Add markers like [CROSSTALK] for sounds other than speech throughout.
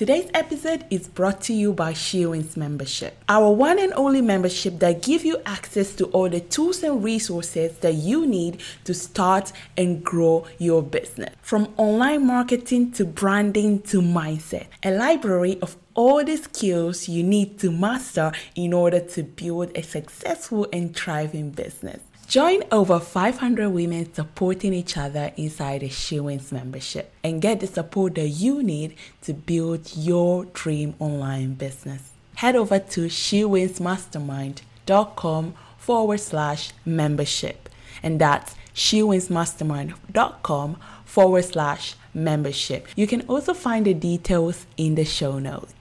Today's episode is brought to you by SheWins membership, our one and only membership that give you access to all the tools and resources that you need to start and grow your business. From online marketing to branding to mindset, a library of all the skills you need to master in order to build a successful and thriving business. Join over 500 women supporting each other inside the SheWins membership and get the support that you need to build your dream online business. Head over to shewinsmastermind.com forward slash membership. And that's shewinsmastermind.com forward slash membership. You can also find the details in the show notes.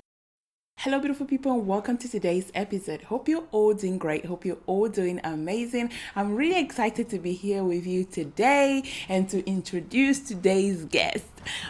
Hello, beautiful people, and welcome to today's episode. Hope you're all doing great. Hope you're all doing amazing. I'm really excited to be here with you today and to introduce today's guest.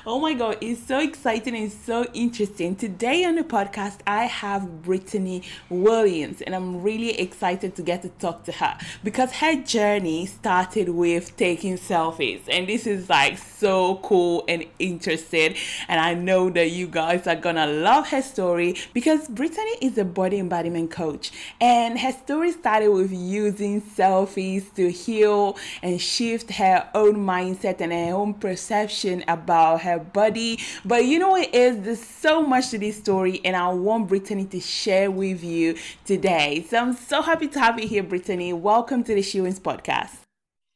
Oh my God, it's so exciting and so interesting. Today on the podcast, I have Brittany Williams, and I'm really excited to get to talk to her because her journey started with taking selfies, and this is like so cool and interesting. And I know that you guys are gonna love her story because Brittany is a body embodiment coach, and her story started with using selfies to heal and shift her own mindset and her own perception about about her body. But you know it is there's so much to this story, and I want Brittany to share with you today. So I'm so happy to have you here, Brittany. Welcome to the She SheWins podcast.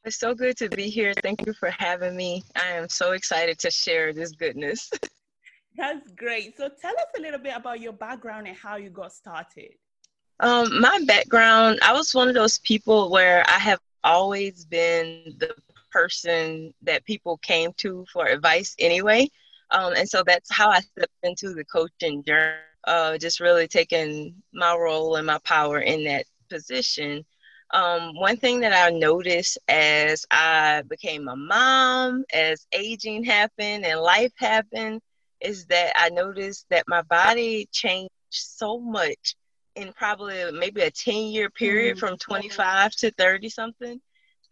It's so good to be here. Thank you for having me. I am so excited to share this goodness. [LAUGHS] That's great. So tell us a little bit about your background and how you got started. Um, my background, I was one of those people where I have always been the person that people came to for advice anyway. Um, and so that's how I stepped into the coaching journey, uh, just really taking my role and my power in that position. Um, one thing that I noticed as I became a mom, as aging happened and life happened, is that I noticed that my body changed so much in probably maybe a 10 year period mm-hmm. from 25 to 30 something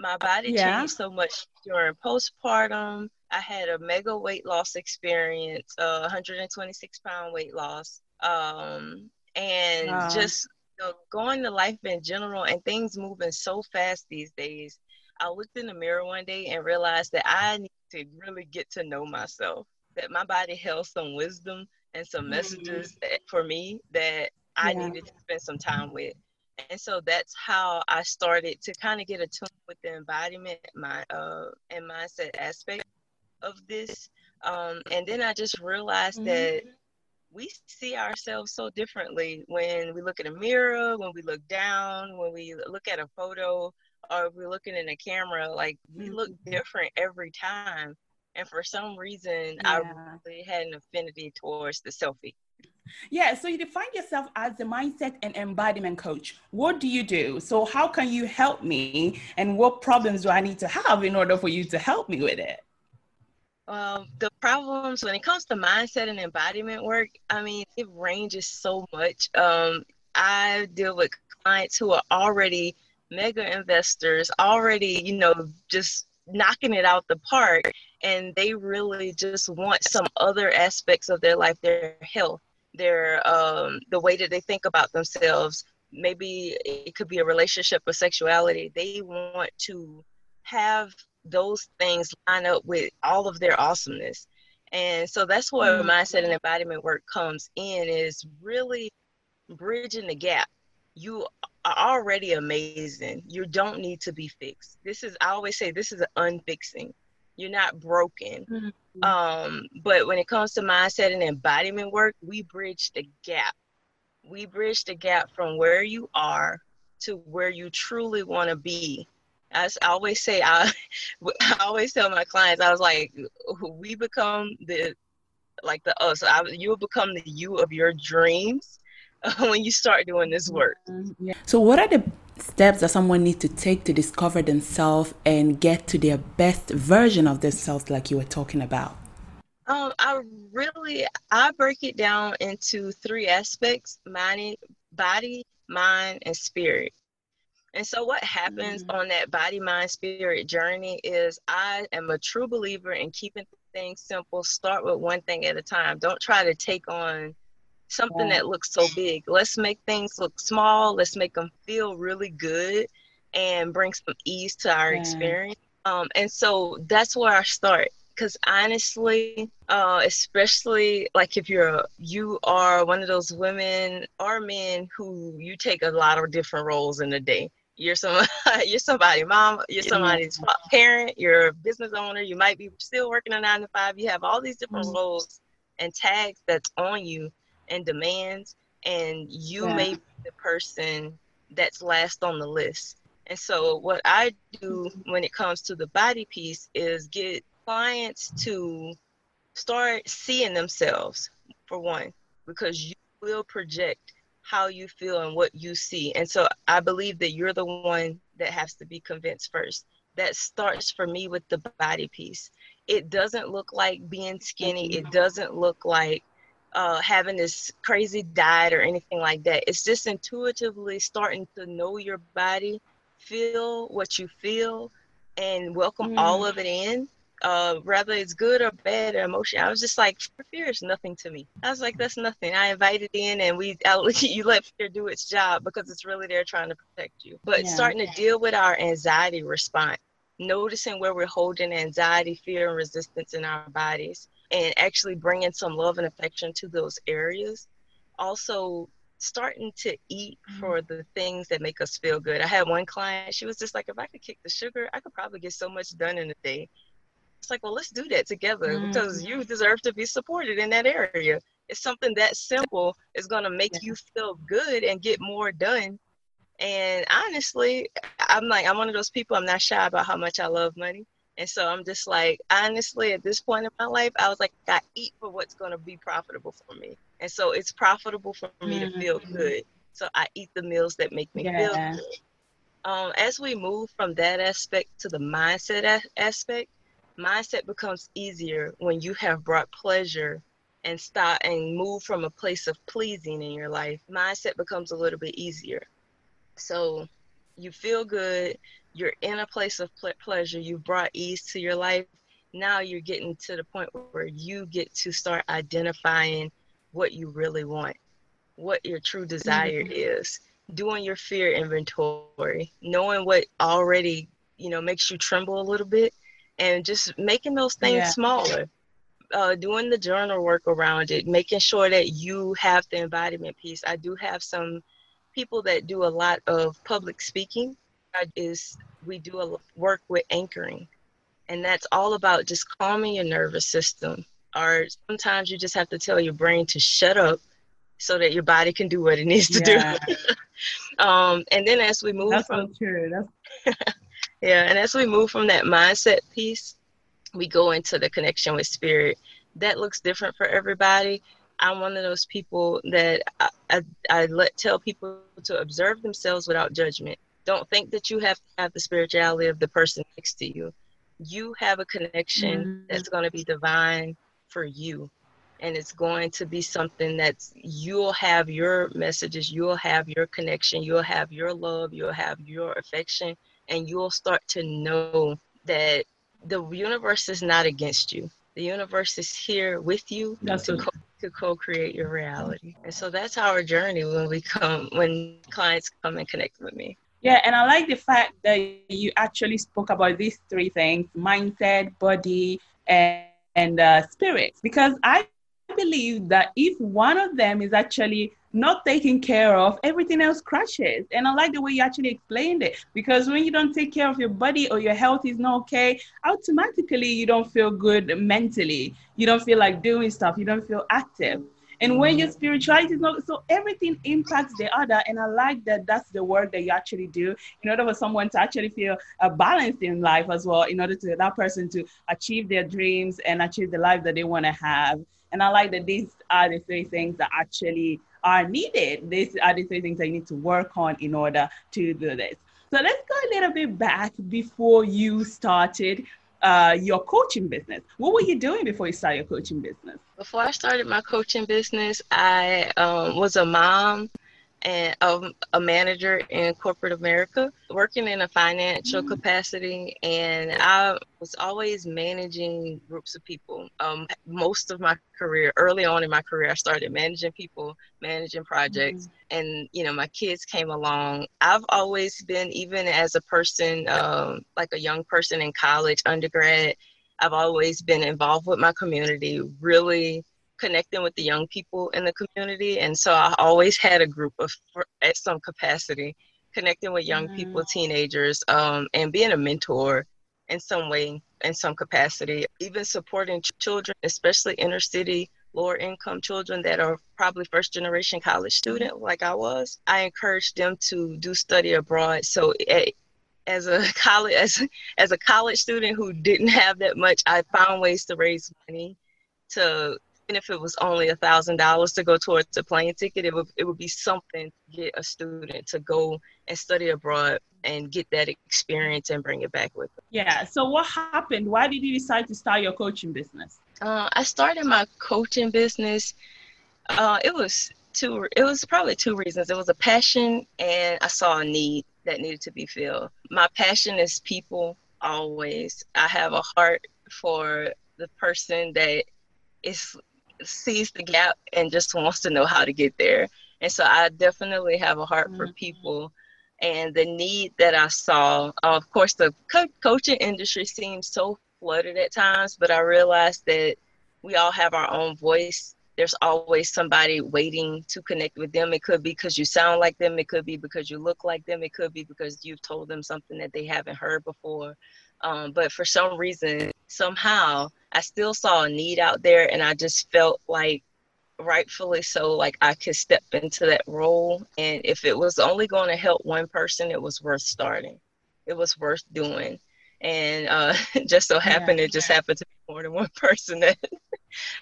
my body yeah. changed so much during postpartum. I had a mega weight loss experience, uh, 126 pound weight loss, um, and wow. just you know, going to life in general and things moving so fast these days. I looked in the mirror one day and realized that I need to really get to know myself. That my body held some wisdom and some mm-hmm. messages that, for me that I yeah. needed to spend some time with and so that's how I started to kind of get attuned with the embodiment my uh and mindset aspect of this. Um, and then I just realized mm-hmm. that we see ourselves so differently when we look in a mirror, when we look down, when we look at a photo, or if we're looking in a camera. Like we look mm-hmm. different every time. And for some reason, yeah. I really had an affinity towards the selfie. Yeah, so you define yourself as a mindset and embodiment coach. What do you do? So, how can you help me? And what problems do I need to have in order for you to help me with it? Well, the problems when it comes to mindset and embodiment work, I mean, it ranges so much. Um, I deal with clients who are already mega investors, already, you know, just knocking it out the park, and they really just want some other aspects of their life, their health their um, the way that they think about themselves. Maybe it could be a relationship or sexuality. They want to have those things line up with all of their awesomeness. And so that's where mm-hmm. mindset and embodiment work comes in is really bridging the gap. You are already amazing. You don't need to be fixed. This is i always say this is an unfixing. You're not broken. Mm-hmm. Um, but when it comes to mindset and embodiment work, we bridge the gap. We bridge the gap from where you are to where you truly want to be. As I always say, I, [LAUGHS] I always tell my clients, I was like, we become the, like the us. I, you will become the you of your dreams [LAUGHS] when you start doing this work. Mm-hmm. So, what are the steps that someone needs to take to discover themselves and get to their best version of themselves like you were talking about um, i really i break it down into three aspects mind body mind and spirit and so what happens mm-hmm. on that body mind spirit journey is i am a true believer in keeping things simple. Start with one thing at a time. Don't try to take on something yeah. that looks so big. Let's make things look small. Let's make them feel really good and bring some ease to our yeah. experience. Um, and so that's where I start. Because honestly, uh, especially like if you're you are one of those women or men who you take a lot of different roles in a day. You're some [LAUGHS] you're somebody mom, you're somebody's parent, you're a business owner, you might be still working a nine to five. You have all these different mm-hmm. roles and tags that's on you and demands, and you yeah. may be the person that's last on the list. And so, what I do when it comes to the body piece is get clients to start seeing themselves, for one, because you will project how you feel and what you see. And so, I believe that you're the one that has to be convinced first. That starts for me with the body piece. It doesn't look like being skinny, it doesn't look like uh, having this crazy diet or anything like that. It's just intuitively starting to know your body, feel what you feel, and welcome mm. all of it in. Uh, whether it's good or bad or emotion, I was just like, fear is nothing to me. I was like, that's nothing. I invited in, and we [LAUGHS] I, you let fear do its job because it's really there trying to protect you. But yeah. starting to deal with our anxiety response, noticing where we're holding anxiety, fear, and resistance in our bodies, and actually bringing some love and affection to those areas. Also, starting to eat mm-hmm. for the things that make us feel good. I had one client, she was just like, if I could kick the sugar, I could probably get so much done in a day. It's like, well, let's do that together mm-hmm. because you deserve to be supported in that area. It's something that simple is going to make yeah. you feel good and get more done. And honestly, I'm like, I'm one of those people, I'm not shy about how much I love money. And so I'm just like, honestly, at this point in my life, I was like, I eat for what's going to be profitable for me. And so it's profitable for me mm-hmm. to feel mm-hmm. good. So I eat the meals that make me yeah. feel good. Um, as we move from that aspect to the mindset a- aspect, mindset becomes easier when you have brought pleasure and stop and move from a place of pleasing in your life. Mindset becomes a little bit easier. So you feel good, you're in a place of ple- pleasure, you've brought ease to your life. Now you're getting to the point where you get to start identifying what you really want, what your true desire mm-hmm. is, doing your fear inventory, knowing what already, you know, makes you tremble a little bit, and just making those things yeah. smaller. Uh, doing the journal work around it, making sure that you have the embodiment piece. I do have some people that do a lot of public speaking is we do a work with anchoring. And that's all about just calming your nervous system. Or sometimes you just have to tell your brain to shut up so that your body can do what it needs to yeah. do [LAUGHS] um, and then as we move that's from so [LAUGHS] yeah and as we move from that mindset piece we go into the connection with spirit. That looks different for everybody. I'm one of those people that I, I, I, let tell people to observe themselves without judgment. Don't think that you have to have the spirituality of the person next to you. You have a connection mm-hmm. that's going to be divine for you. And it's going to be something that's you'll have your messages, you'll have your connection, you'll have your love, you'll have your affection, and you'll start to know that the universe is not against you. The universe is here with you that's to, co- to co-create your reality. And so that's our journey when we come when clients come and connect with me. Yeah, and I like the fact that you actually spoke about these three things mindset, body, and, and uh, spirit. Because I believe that if one of them is actually not taken care of, everything else crashes. And I like the way you actually explained it because when you don't take care of your body or your health is not okay, automatically you don't feel good mentally. You don't feel like doing stuff, you don't feel active. And when your mm-hmm. spirituality is not, so everything impacts the other. And I like that that's the work that you actually do in order for someone to actually feel a balance in life as well, in order to that person to achieve their dreams and achieve the life that they want to have. And I like that these are the three things that actually are needed. These are the three things that you need to work on in order to do this. So let's go a little bit back before you started uh, your coaching business. What were you doing before you started your coaching business? Before I started my coaching business, I um, was a mom and um, a manager in corporate America, working in a financial mm. capacity, and I was always managing groups of people. Um, most of my career, early on in my career, I started managing people, managing projects, mm. and you know, my kids came along. I've always been, even as a person, um, like a young person in college, undergrad, I've always been involved with my community, really connecting with the young people in the community. And so I always had a group of, at some capacity, connecting with young mm-hmm. people, teenagers, um, and being a mentor in some way, in some capacity, even supporting ch- children, especially inner city, lower income children that are probably first generation college mm-hmm. student like I was. I encouraged them to do study abroad. So as a [LAUGHS] college as as a college student who didn't have that much, I found ways to raise money to even if it was only a thousand dollars to go towards a plane ticket, it would it would be something to get a student to go and study abroad and get that experience and bring it back with them. Yeah. So what happened? Why did you decide to start your coaching business? Uh, I started my coaching business. Uh, it was two. It was probably two reasons. It was a passion, and I saw a need that needed to be filled. My passion is people. Always, I have a heart for the person that is sees the gap and just wants to know how to get there. And so I definitely have a heart mm-hmm. for people and the need that I saw. Of course, the co- coaching industry seems so flooded at times, but I realized that we all have our own voice. There's always somebody waiting to connect with them. It could be because you sound like them, it could be because you look like them, it could be because you've told them something that they haven't heard before. Um, but for some reason, somehow, I still saw a need out there, and I just felt like, rightfully so, like I could step into that role. And if it was only going to help one person, it was worth starting. It was worth doing. And uh, [LAUGHS] just so happened, yeah, it just yeah. happened to be more than one person that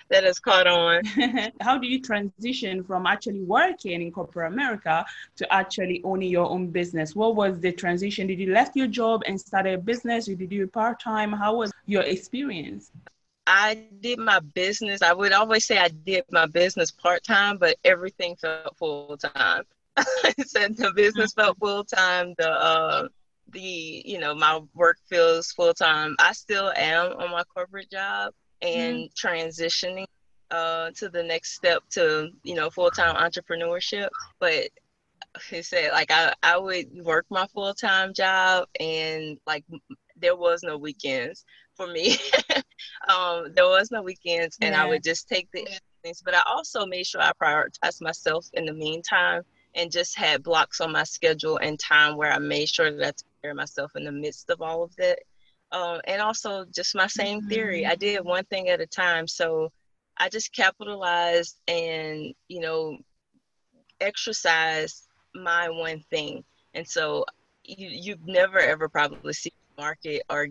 that has caught on. [LAUGHS] How do you transition from actually working in corporate America to actually owning your own business? What was the transition? Did you left your job and started a business? Did you do part time? How was your experience? I did my business. I would always say I did my business part time, but everything felt full time. said [LAUGHS] the business felt full time. The uh, the you know my work feels full time. I still am on my corporate job and mm-hmm. transitioning uh, to the next step to you know full time entrepreneurship. But he said like I I would work my full time job and like there was no weekends for me. [LAUGHS] um, there was no weekends, and yeah. I would just take the things. But I also made sure I prioritized myself in the meantime, and just had blocks on my schedule and time where I made sure that I took care of myself in the midst of all of that. Um, and also just my same mm-hmm. theory. I did one thing at a time, so I just capitalized and you know exercised my one thing. And so you you've never ever probably see market or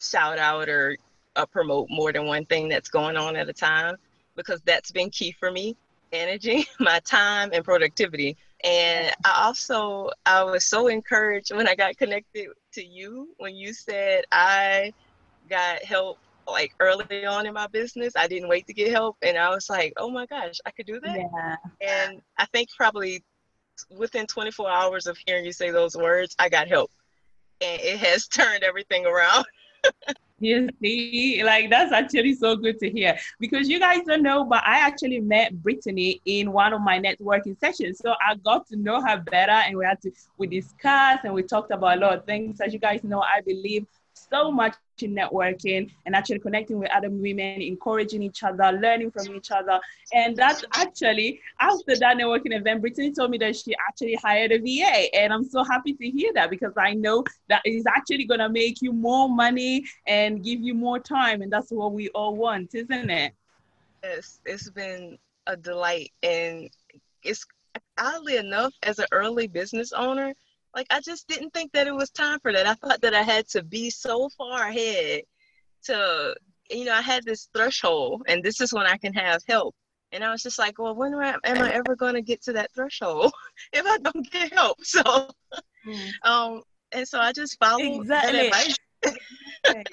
shout out or uh, promote more than one thing that's going on at a time because that's been key for me managing [LAUGHS] my time and productivity and i also i was so encouraged when i got connected to you when you said i got help like early on in my business. I didn't wait to get help. And i was like oh my gosh i could do that? Yeah. and i think probably within 24 hours of hearing you say those words i got help. And it has [LAUGHS] turned everything around [LAUGHS] you see, like that's actually so good to hear because you guys don't know, but I actually met Brittany in one of my networking sessions. So I got to know her better and we had to we discussed and we talked about a lot of things. As you guys know, I believe so much in networking and actually connecting with other women, encouraging each other, learning from each other. And that's actually after that networking event, Brittany told me that she actually hired a VA. And I'm so happy to hear that because I know that is actually going to make you more money and give you more time. And that's what we all want, isn't it? Yes, it's been a delight. And it's oddly enough, as an early business owner, like I just didn't think that it was time for that. I thought that I had to be so far ahead to, you know, I had this threshold, and this is when I can have help. And I was just like, well, when am I ever going to get to that threshold [LAUGHS] if I don't get help? [LAUGHS] So, mm. um, and so I just followed that. exactly. [LAUGHS]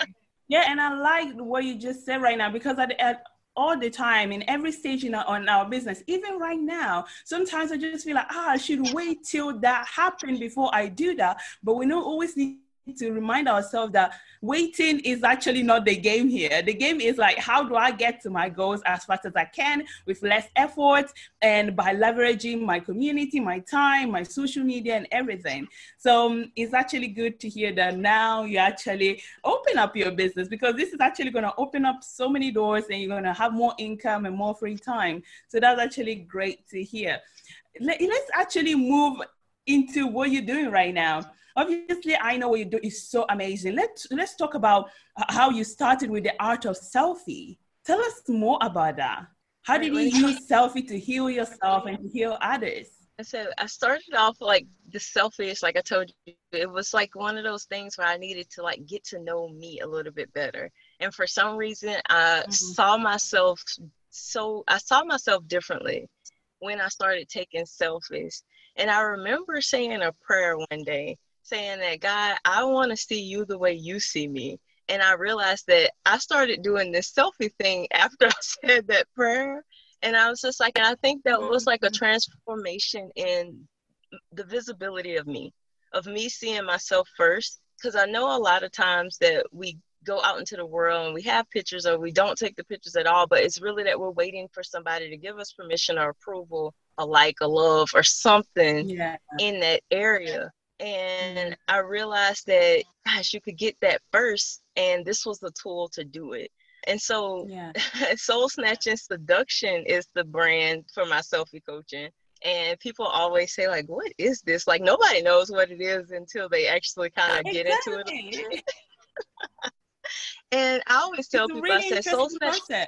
yeah, and I like what you just said right now because at, at all the time in every stage in our, on our business, even right now. Sometimes I just feel like, ah, I should wait till that happened before I do that. But we don't always need to remind ourselves that waiting is actually not the game here. The game is like, how do I get to my goals as fast as I can with less effort and by leveraging my community, my time, my social media, and everything. So um, it's actually good to hear that now you actually open up your business because this is actually going to open up so many doors and you're going to have more income and more free time. So that's actually great to hear. Let's actually move into what you're doing right now obviously i know what you do is so amazing let's let's talk about how you started with the art of selfie tell us more about that how did you use selfie to heal yourself and to heal others so I started off like the selfish, like I told you, it was like one of those things where I needed to like get to know me a little bit better. And for some reason, I mm-hmm. saw myself so I saw myself differently when I started taking selfies. And I remember saying a prayer one day saying that, God, I want to see you the way you see me. And I realized that I started doing this selfie thing [LAUGHS] after I said that prayer. And I was just like, and I think that was like a mm-hmm. transformation in the visibility of me, of me seeing myself first. Because I know a lot of times that we go out into the world and we have pictures or we don't take the pictures at all, but it's really that we're waiting for somebody to give us permission or approval, a like, a love, or something yeah. in that area. And mm-hmm. I realized that, gosh, you could get that first, and this was the tool to do it. And so, yeah. [LAUGHS] Soul Snatching Seduction is the brand for my selfie coaching. And people always say, like, what is this? Like, nobody knows what it is until they actually kind of get into it. [LAUGHS] and I always tell it's people, really I said, Soul Snatching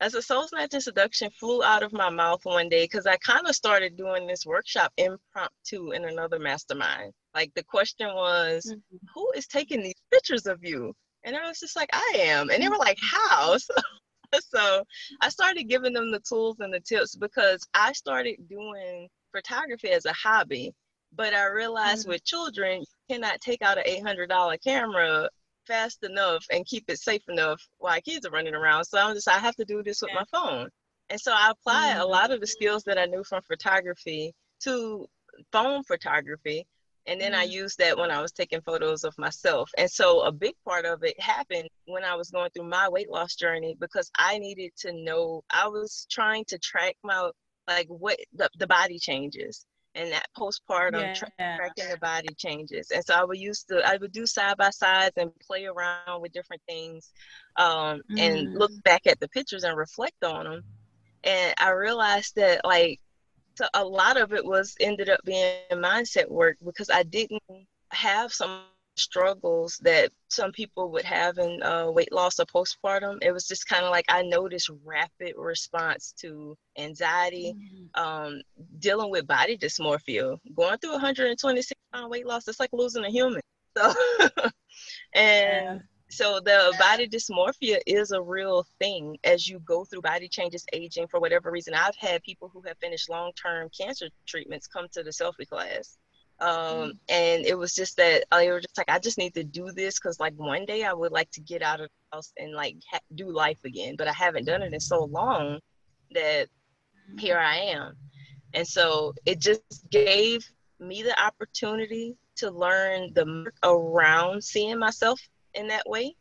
as a soul snatching seduction flew out of my mouth one day because I kind of started doing this workshop impromptu in another mastermind. Like the question was, mm-hmm. who is taking these pictures of you? And I was just like, I am. And they were like, how? [LAUGHS] So, so I started giving them the tools and the tips because I started doing photography as a hobby. But I realized mm-hmm. with children, you cannot take out an $800 camera fast enough and keep it safe enough while kids are running around. So I'm just I have to do this with my phone. And so I apply mm-hmm. a lot of the skills that I knew from photography to phone photography. And then mm-hmm. I used that when I was taking photos of myself. And so a big part of it happened when I was going through my weight loss journey because I needed to know I was trying to track my like what the, the body changes and that postpartum yeah. tra- tracking the body changes. And so I would use to I would do side by sides and play around with different things, um, mm. and look mm. back at the pictures and reflect on them. And I realized that like so a lot of it was ended up being mindset work because I didn't have some struggles that some people would have in uh, weight loss or postpartum. It was just kind of like I noticed rapid response to anxiety, mm-hmm. um, dealing with body dysmorphia, going through 126 pound weight loss. It's like losing a human. So, [LAUGHS] and yeah. so the body dysmorphia is a real thing as you go through body changes, aging for whatever reason. I've had people who have finished long term cancer treatments come to the selfie class um mm-hmm. and it was just that I was just like I just need to do this because like one day I would like to get out of the house and like ha- do life again but I haven't done it in so long that mm-hmm. here I am and so it just gave me the opportunity to learn the around seeing myself in that way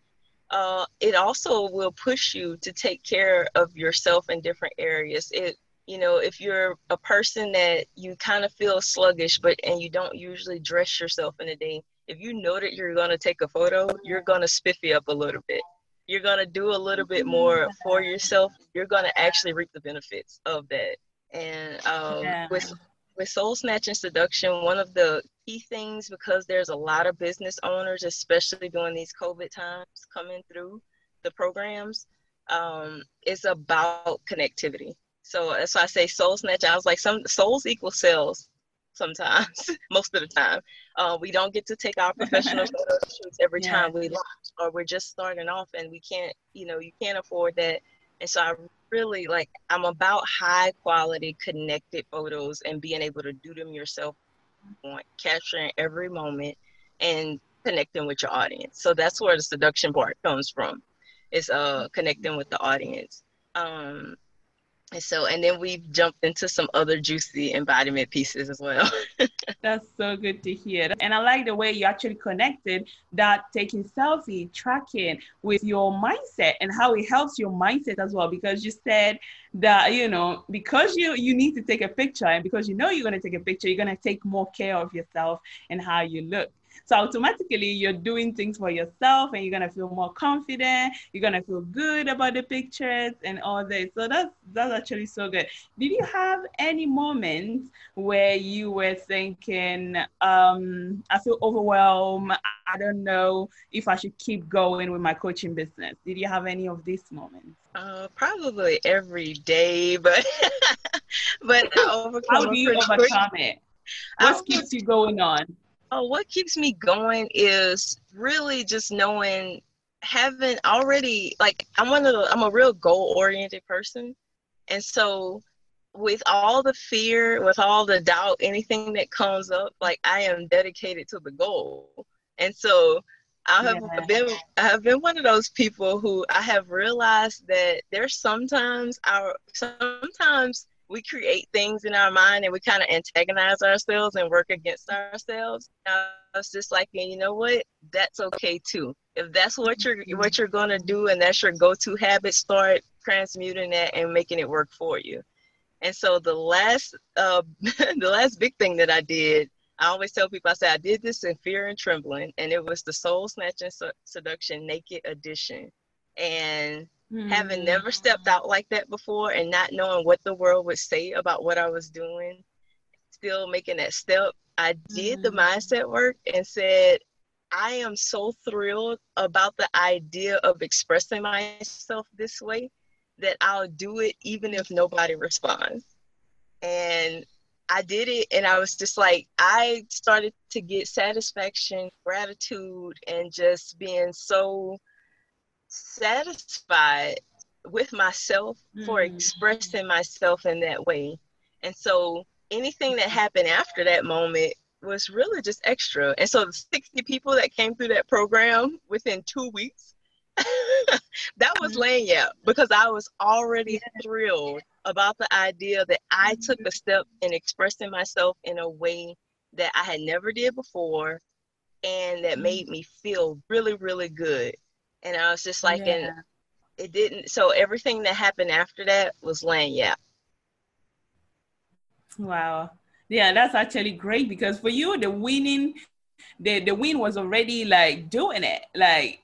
uh, it also will push you to take care of yourself in different areas it you know if you're a person that you kind of feel sluggish but and you don't usually dress yourself in a day if you know that you're going to take a photo you're going to spiffy up a little bit. You're going to do a little bit more for yourself. You're going to actually reap the benefits of that. And um, yeah. with with soul snatching seduction one of the key things because there's a lot of business owners especially during these covid times coming through the programs um, is about connectivity so that's why I say soul snatch. I was like, some souls equal sales sometimes, [LAUGHS] most of the time. Uh, we don't get to take our professional [LAUGHS] shoots every yeah. time we launch, or we're just starting off and we can't, you know, you can't afford that. And so I really like, I'm about high quality connected photos and being able to do them yourself, capturing every moment and connecting with your audience. So that's where the seduction part comes from, is uh, connecting with the audience. Um, and so, and then we've jumped into some other juicy embodiment pieces as well. [LAUGHS] That's so good to hear. And I like the way you actually connected that taking selfie, tracking with your mindset and how it helps your mindset as well. Because you said that, you know, because you you need to take a picture and because you know you're going to take a picture, you're going to take more care of yourself and how you look. So automatically you're doing things for yourself and you're gonna feel more confident, you're gonna feel good about the pictures and all this. So that's that's actually so good. Did you have any moments where you were thinking, um, I feel overwhelmed, I don't know if I should keep going with my coaching business? Did you have any of these moments? Uh, probably every day, but [LAUGHS] but I overcome How do you overcome it? What keeps you going on? Oh, what keeps me going is really just knowing having already like I'm one of the, I'm a real goal oriented person. And so with all the fear, with all the doubt, anything that comes up, like I am dedicated to the goal. And so I have yeah. been I have been one of those people who I have realized that there's sometimes our sometimes we create things in our mind and we kind of antagonize ourselves and work against ourselves. Uh, it's just like, and you know what? That's okay too. If that's what you're what you're gonna do and that's your go-to habit, start transmuting that and making it work for you. And so the last uh, [LAUGHS] the last big thing that I did, I always tell people, I say I did this in fear and trembling, and it was the Soul Snatching Seduction Naked Edition. And Mm-hmm. Having never stepped out like that before and not knowing what the world would say about what I was doing, still making that step, I did mm-hmm. the mindset work and said, I am so thrilled about the idea of expressing myself this way that I'll do it even if nobody responds. And I did it, and I was just like, I started to get satisfaction, gratitude, and just being so satisfied with myself mm. for expressing myself in that way. And so anything that happened after that moment was really just extra. And so the 60 people that came through that program within two weeks, [LAUGHS] that was mm-hmm. lagniappe because I was already thrilled about the idea that I took a step in expressing myself in a way that I had never did before and that mm-hmm. made me feel really, really good and I was just like, yeah. and it didn't. So everything that happened after that was lagniappe. Wow. Yeah, that's actually great because for you, the winning, the the win was already like doing it, like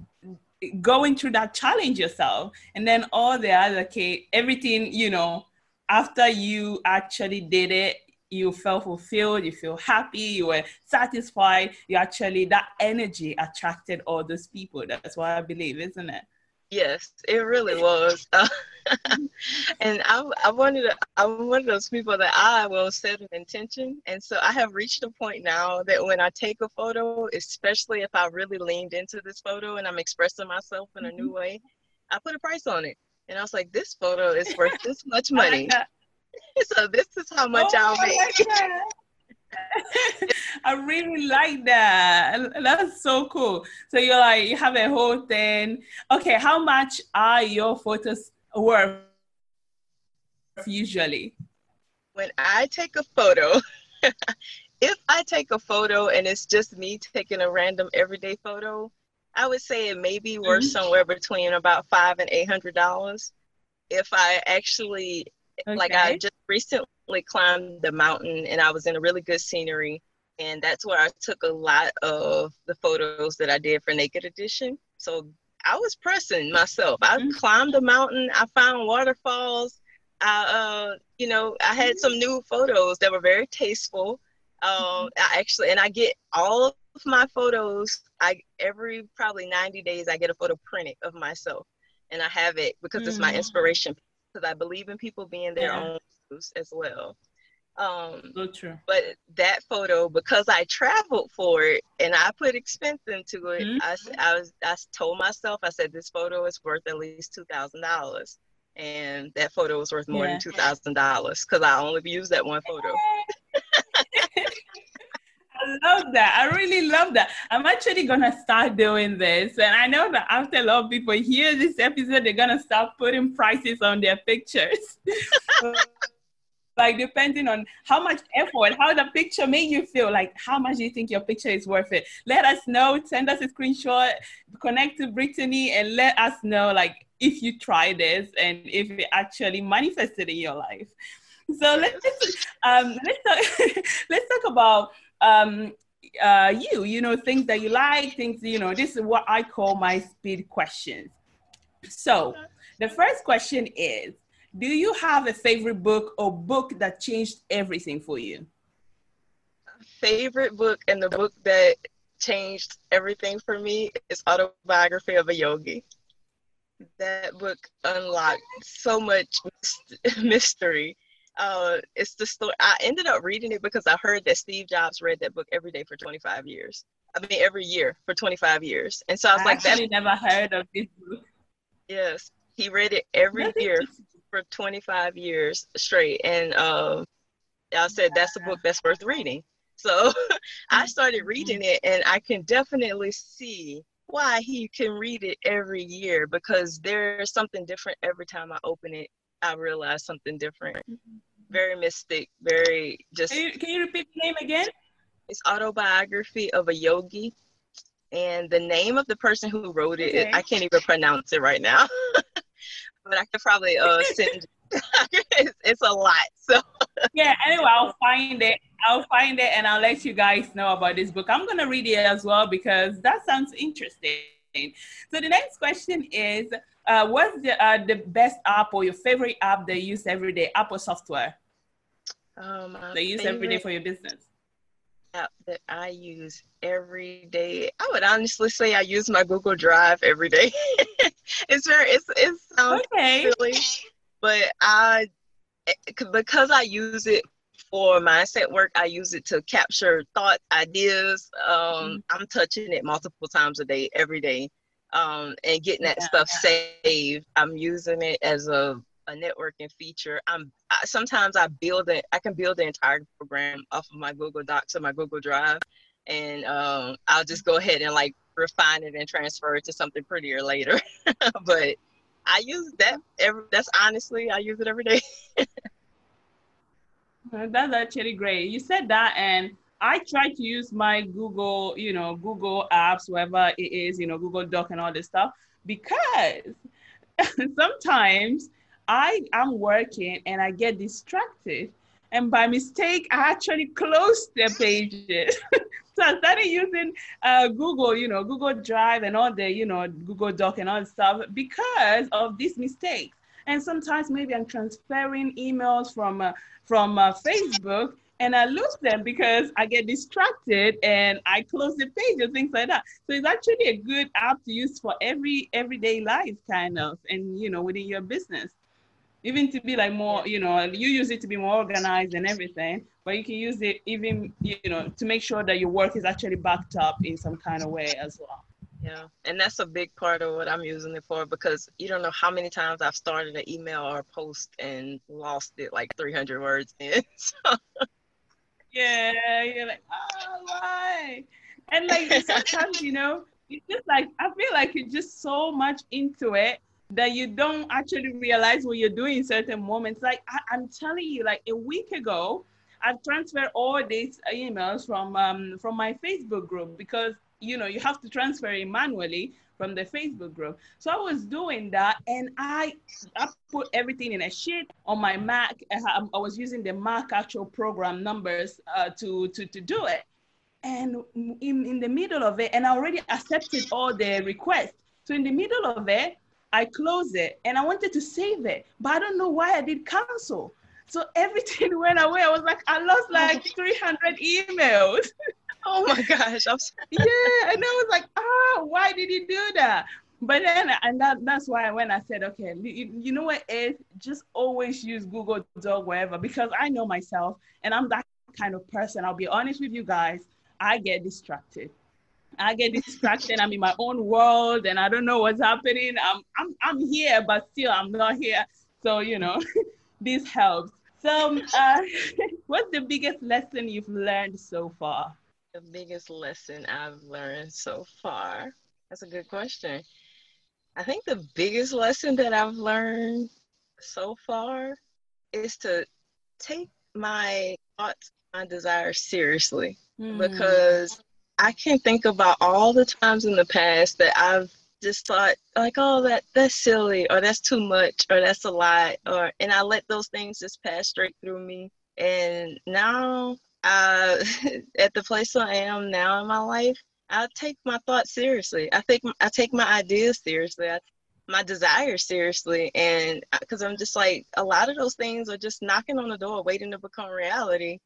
going through that challenge yourself, and then all the other okay, everything you know after you actually did it, you felt fulfilled, you feel happy, you were satisfied, you actually, that energy attracted all those people. That's what I believe, isn't it? Yes, it really was. [LAUGHS] Uh, and I, I wanted to, I'm one of those people that I will set an intention. And so I have reached a point now that when I take a photo, especially if I really leaned into this photo and I'm expressing myself in a mm-hmm. new way, I put a price on it. And I was like, this photo is worth this much [LAUGHS] money. [LAUGHS] so this is how much oh, I'll make. [LAUGHS] I really like that. That's so cool. So you're like you have a whole thing. Okay, how much are your photos worth usually? When I take a photo, [LAUGHS] if I take a photo and it's just me taking a random everyday photo, I would say it may be worth mm-hmm. somewhere between about five and eight hundred dollars. If I actually Okay. Like I just recently climbed the mountain and I was in a really good scenery. And that's where I took a lot of the photos that I did for Naked Edition. So I was pressing myself. I mm-hmm. climbed the mountain. I found waterfalls. I, uh, you know, I had some new photos that were very tasteful. Um. I actually, and I get all of my photos. I every probably 90 days I get a photo printed of myself, and I have it because mm-hmm. it's my mm-hmm. inspiration because I believe in people being their yeah. own as well. Um, so true. But that photo, because I traveled for it and I put expense into it, mm-hmm. I, I was I told myself I said this photo is worth at least two thousand dollars, and that photo was worth more yeah. than two thousand dollars because I only used that one photo. [LAUGHS] I love that. I really love that. I'm actually gonna start doing this, and I know that after a lot of people hear this episode, they're gonna start putting prices on their pictures. [LAUGHS] like depending on how much effort, how the picture made you feel, like how much do you think your picture is worth it? Let us know. Send us a screenshot. Connect to Brittany and let us know, like if you try this and if it actually manifested in your life. So let's um, let's talk, [LAUGHS] let's talk about um, uh, you. You know things that you like, things you know. This is what I call my speed questions. So the first question is: Do you have a favorite book or book that changed everything for you? Favorite book and the book that changed everything for me is Autobiography of a Yogi. That book unlocked so much [LAUGHS] mystery uh, it's the story. I ended up reading it because I heard that Steve Jobs read that book every day for 25 years. I mean, every year for 25 years. And so I was I like, "That never heard of this book." Yes, he read it every year for 25 years straight, and uh, I said, "That's a book that's worth reading." So [LAUGHS] I started reading it, and I can definitely see why he can read it every year because there's something different every time I open it I realized something different. Mm-hmm. Very mystic, very just. Can you, can you repeat the name again? It's autobiography of a yogi, and the name of the person who wrote it, okay. I can't even pronounce it right now, [LAUGHS] but I could probably uh, [LAUGHS] send. [LAUGHS] it's, it's a lot, so. yeah. Anyway, I'll find it. I'll find it, and I'll let you guys know about this book. I'm gonna read it as well because that sounds interesting. So the next question is uh, what's the uh, the best app or your favorite app that you use every day? Apple software. Um, they use every day for your business. App that I use every day. I would honestly say I use my Google Drive every day. [LAUGHS] it's very it's it sounds okay. silly, but I eh, because I use it for mindset work. I use it to capture thoughts, ideas. Um, mm-hmm. I'm touching it multiple times a day, every day um, and getting that yeah, stuff yeah. saved. I'm using it as a, a networking feature. I'm I, sometimes I build it. I can build the entire program off of my Google Docs or my Google Drive, and um, I'll just go ahead and like refine it and transfer it to something prettier later. [LAUGHS] but I use that every. That's honestly, I use it every day. [LAUGHS] that's actually great. You said that, and I try to use my Google, you know, Google apps, whatever it is, you know, Google Doc and all this stuff, because [LAUGHS] sometimes I am working and I get distracted. And by mistake, I actually close the pages. [LAUGHS] so I started using uh, Google, you know, Google Drive and all the, you know, Google Doc and all stuff because of these mistakes. And sometimes maybe I'm transferring emails from uh, from uh, Facebook and I lose them because I get distracted and I close the page and things like that. So it's actually a good app to use for every everyday life kind of and you know within your business. Even to be like more, you know, you use it to be more organized and everything, but you can use it even, you know, to make sure that your work is actually backed up in some kind of way as well. Yeah, and that's a big part of what I'm using it for because you don't know how many times I've started an email or a post and lost it like 300 words in. [LAUGHS] So yeah, you're like, oh, why? And like sometimes, you know, it's just like, I feel like you're just so much into it that you don't actually realize what you're doing in certain moments. Like, I, am telling you, like a week ago, I've transferred all these emails from um, from my Facebook group because you know you have to transfer it manually from the Facebook group. So I was doing that and I, I put everything in a sheet on my Mac. I, was using the Mac actual program numbers uh, to, to, to do it. And in, in the middle of it, and I already accepted all the requests. So in the middle of it, I closed it and I wanted to save it, but I don't know why I did cancel. So everything [LAUGHS] went away. I was like, I lost like [LAUGHS] 300 emails. [LAUGHS] oh my gosh. I'm [LAUGHS] yeah. And I was like, oh, why did you do that? But then, and that, that's why when I said, okay, you, you know what is, just always use Google Doc wherever, because I know myself and I'm that kind of person. I'll be honest with you guys. I get distracted. I get distracted. I'm in my own world and I don't know what's happening. I'm, I'm, I'm here, but still I'm not here. So, you know, [LAUGHS] this helps. So, uh, [LAUGHS] what's the biggest lesson you've learned so far? The biggest lesson I've learned so far. That's a good question. I think the biggest lesson that I've learned so far is to take my thoughts, my desires seriously mm. because I can think about all the times in the past that I've just thought like, oh, that that's silly or that's too much or that's a lot or and I let those things just pass straight through me. And now, uh, [LAUGHS] at the place I am now in my life, I take my thoughts seriously. I think I take my ideas seriously. I my desires seriously and because i'm just like a lot of those things are just knocking on the door waiting to become reality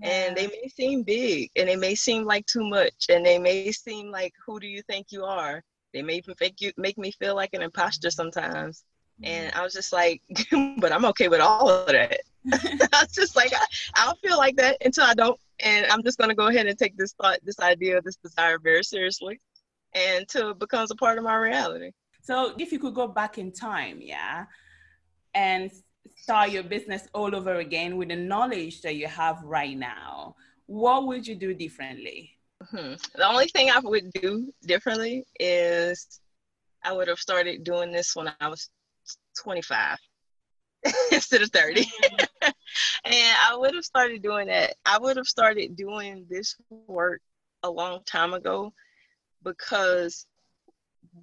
yeah. and they may seem big and they may seem like too much and they may seem like who do you think you are they may even make you make me feel like an imposter sometimes and i was just like [LAUGHS] but i'm okay with all of that [LAUGHS] i was just like I, i'll feel like that until i don't and i'm just going to go ahead and take this thought this idea this desire very seriously until it becomes a part of my reality so if you could go back in time, yeah, and start your business all over again with the knowledge that you have right now, what would you do differently? Mm-hmm. The only thing I would do differently is I would have started doing this when I was 25 [LAUGHS] instead of 30. Mm-hmm. [LAUGHS] and I would have started doing that. I would have started doing this work a long time ago because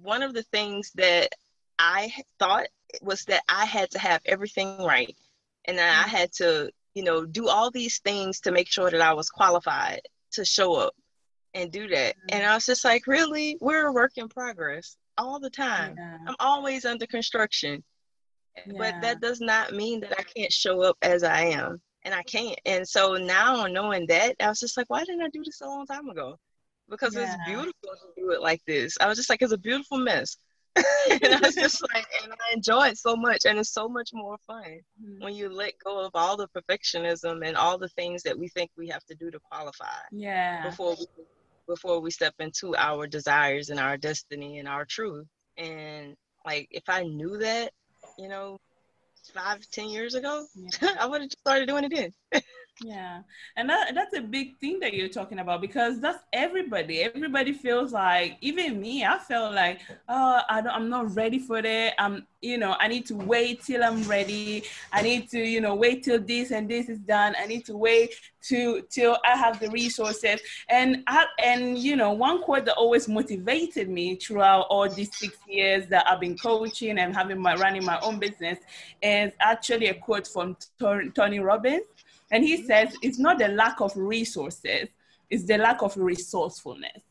one of the things that I thought was that I had to have everything right. And that I mm-hmm. had to, you know, do all these things to make sure that I was qualified to show up and do that. Mm-hmm. And I was just like, really? We're a work in progress all the time. Yeah. I'm always under construction. Yeah. But that does not mean that I can't show up as I am. And I can't. And so now knowing that, I was just like, why didn't I do this a long time ago? because yeah. it's beautiful to do it like this. I was just like, it's a beautiful mess. [LAUGHS] and I was just [LAUGHS] like, and I enjoy it so much, and it's so much more fun mm-hmm. when you let go of all the perfectionism and all the things that we think we have to do to qualify. Yeah. Before we before we step into our desires and our destiny and our truth. And like, if I knew that, you know, five, ten years ago, yeah. [LAUGHS] I would have just started doing it then. [LAUGHS] yeah. And that, that's a big thing that you're talking about because that's everybody. Everybody feels like even me i felt like oh I don't, i'm not ready for that. I'm you know i need to wait till i'm ready. I need to you know wait till this and this is done. I need to wait to till i have the resources. And I, and you know one quote that always motivated me throughout all these six years that i've been coaching and having my running my own business is actually a quote from tony robbins and he mm-hmm. says it's not the lack of resources, it's the lack of resourcefulness.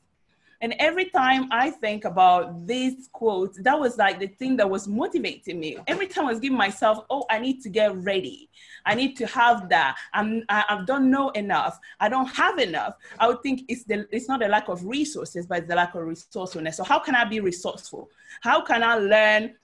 And every time I think about this quote, that was like the thing that was motivating me. Every time I was giving myself, oh, I need to get ready. I need to have that. I'm, I, I don't know enough. I don't have enough. I would think it's the it's not a lack of resources, but it's the lack of resourcefulness. So how can I be resourceful? How can I learn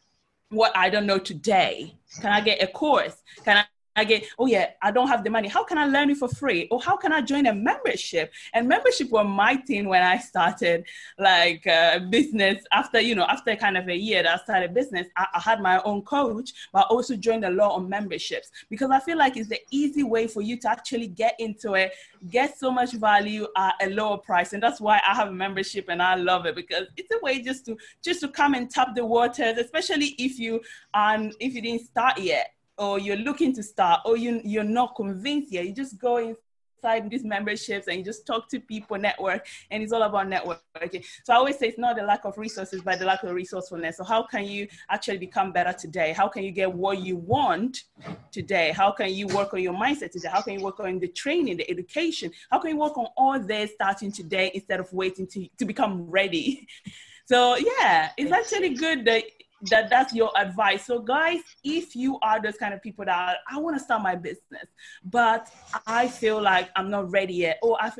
what I don't know today? Can I get a course? Can I get, oh yeah, I don't have the money. How can I learn it for free? Or how can I join a membership? And membership were my thing when I started like uh, business after, you know, after kind of a year that I started business, I, I had my own coach, but I also joined a lot of memberships because I feel like it's the easy way for you to actually get into it, get so much value at a lower price. And that's why I have a membership and I love it because it's a way just to, just to come and tap the waters, especially if you, um, if you didn't start yet or you're looking to start or you, you're not convinced yet, you just go inside these memberships and you just talk to people, network, and it's all about networking. So I always say it's not the lack of resources, but the lack of resourcefulness. So how can you actually become better today? How can you get what you want today? How can you work on your mindset today? How can you work on the training, the education? How can you work on all this starting today instead of waiting to, to become ready? [LAUGHS] So yeah, it's actually good that that that's your advice. So guys, if you are those kind of people that I want to start my business, but I feel like I'm not ready yet, or I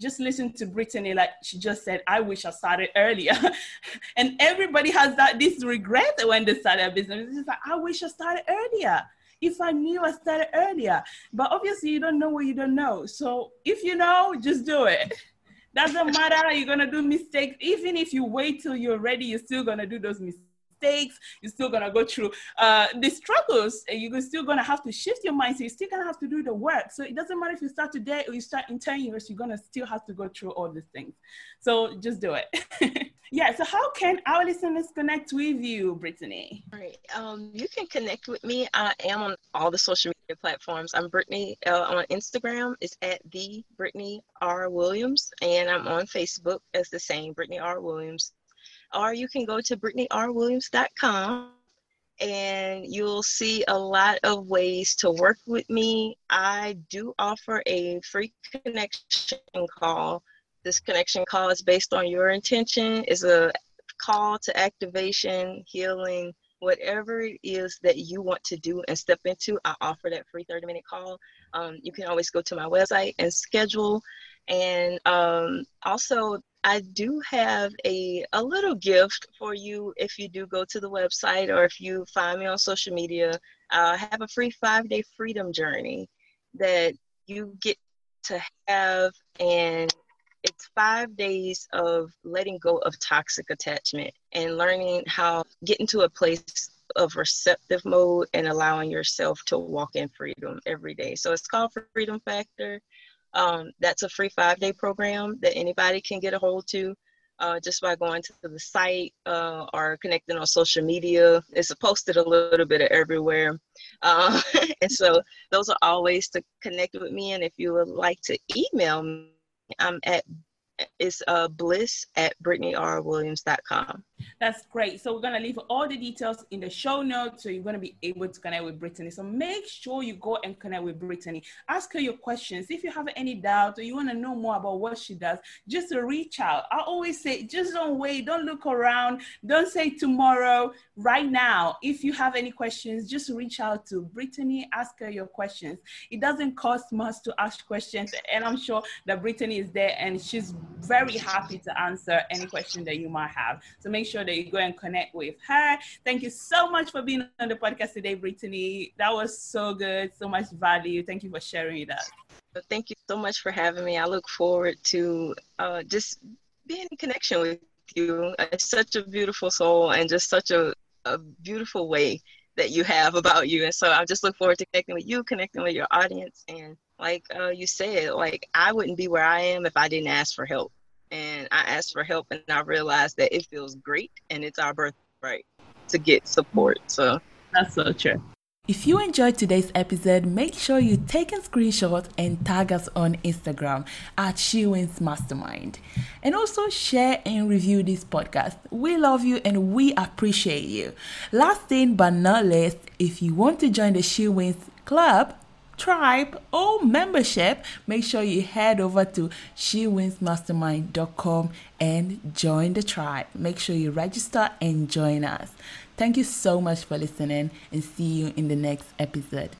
just listen to Brittany, like she just said, I wish I started earlier. [LAUGHS] and everybody has that this regret when they start a business. It's like, I wish I started earlier. If I knew I started earlier. But obviously you don't know what you don't know. So if you know, just do it. Doesn't matter, you're gonna do mistakes. Even if you wait till you're ready, you're still gonna do those mistakes mistakes. You're still gonna go through uh, the struggles. And you're still gonna have to shift your mind. So you're still gonna have to do the work. So it doesn't matter if you start today or you start in 10 years, you're gonna still have to go through all these things. So just do it. [LAUGHS] yeah. So how can our listeners connect with you, Brittany? All right. Um, you can connect with me. I am on all the social media platforms. I'm Brittany uh, on Instagram. It's at the Brittany R Williams, and I'm on Facebook as the same Brittany R Williams. Or you can go to BrittanyRWilliams.com and you'll see a lot of ways to work with me. I do offer a free connection call. This connection call is based on your intention, is a call to activation, healing, whatever it is that you want to do and step into. I offer that free 30 minute call. Um, you can always go to my website and schedule. And um, also, I do have a, a little gift for you if you do go to the website or if you find me on social media. I have a free five day freedom journey that you get to have, and it's five days of letting go of toxic attachment and learning how get into a place of receptive mode and allowing yourself to walk in freedom every day. So it's called Freedom Factor. Um, that's a free five day program that anybody can get a hold to uh, just by going to the site uh, or connecting on social media. It's posted a little bit of everywhere. Uh, [LAUGHS] and so those are all ways to connect with me. And if you would like to email me, I'm at it's uh, bliss at brittanyRwilliams.com. That's great. So we're going to leave all the details in the show notes. So you're going to be able to connect with Brittany. So make sure you go and connect with Brittany. Ask her your questions. If you have any doubt or you want to know more about what she does, just reach out. I always say, just don't wait. Don't look around. Don't say tomorrow. Right now, if you have any questions, just reach out to Brittany. Ask her your questions. It doesn't cost much to ask questions. And I'm sure that Brittany is there and she's very happy to answer any question that you might have. So make sure that you go and connect with her. Thank you so much for being on the podcast today, Brittany. That was so good, so much value. Thank you for sharing that. Thank you so much for having me. I look forward to uh, just being in connection with you. It's such a beautiful soul and just such a, a beautiful way that you have about you. And so I just look forward to connecting with you, connecting with your audience. And like uh, you said, like I wouldn't be where I am if I didn't ask for help and I asked for help and I realized that it feels great and it's our birthright to get support. So that's so true. If you enjoyed today's episode, make sure you take a screenshot and tag us on Instagram at SheWins Mastermind. And also share and review this podcast. We love you and we appreciate you. Last thing but not least, if you want to join the SheWins Club, tribe or membership, make sure you head over to shewinsmastermind.com and join the tribe. Make sure you register and join us. Thank you so much for listening and see you in the next episode.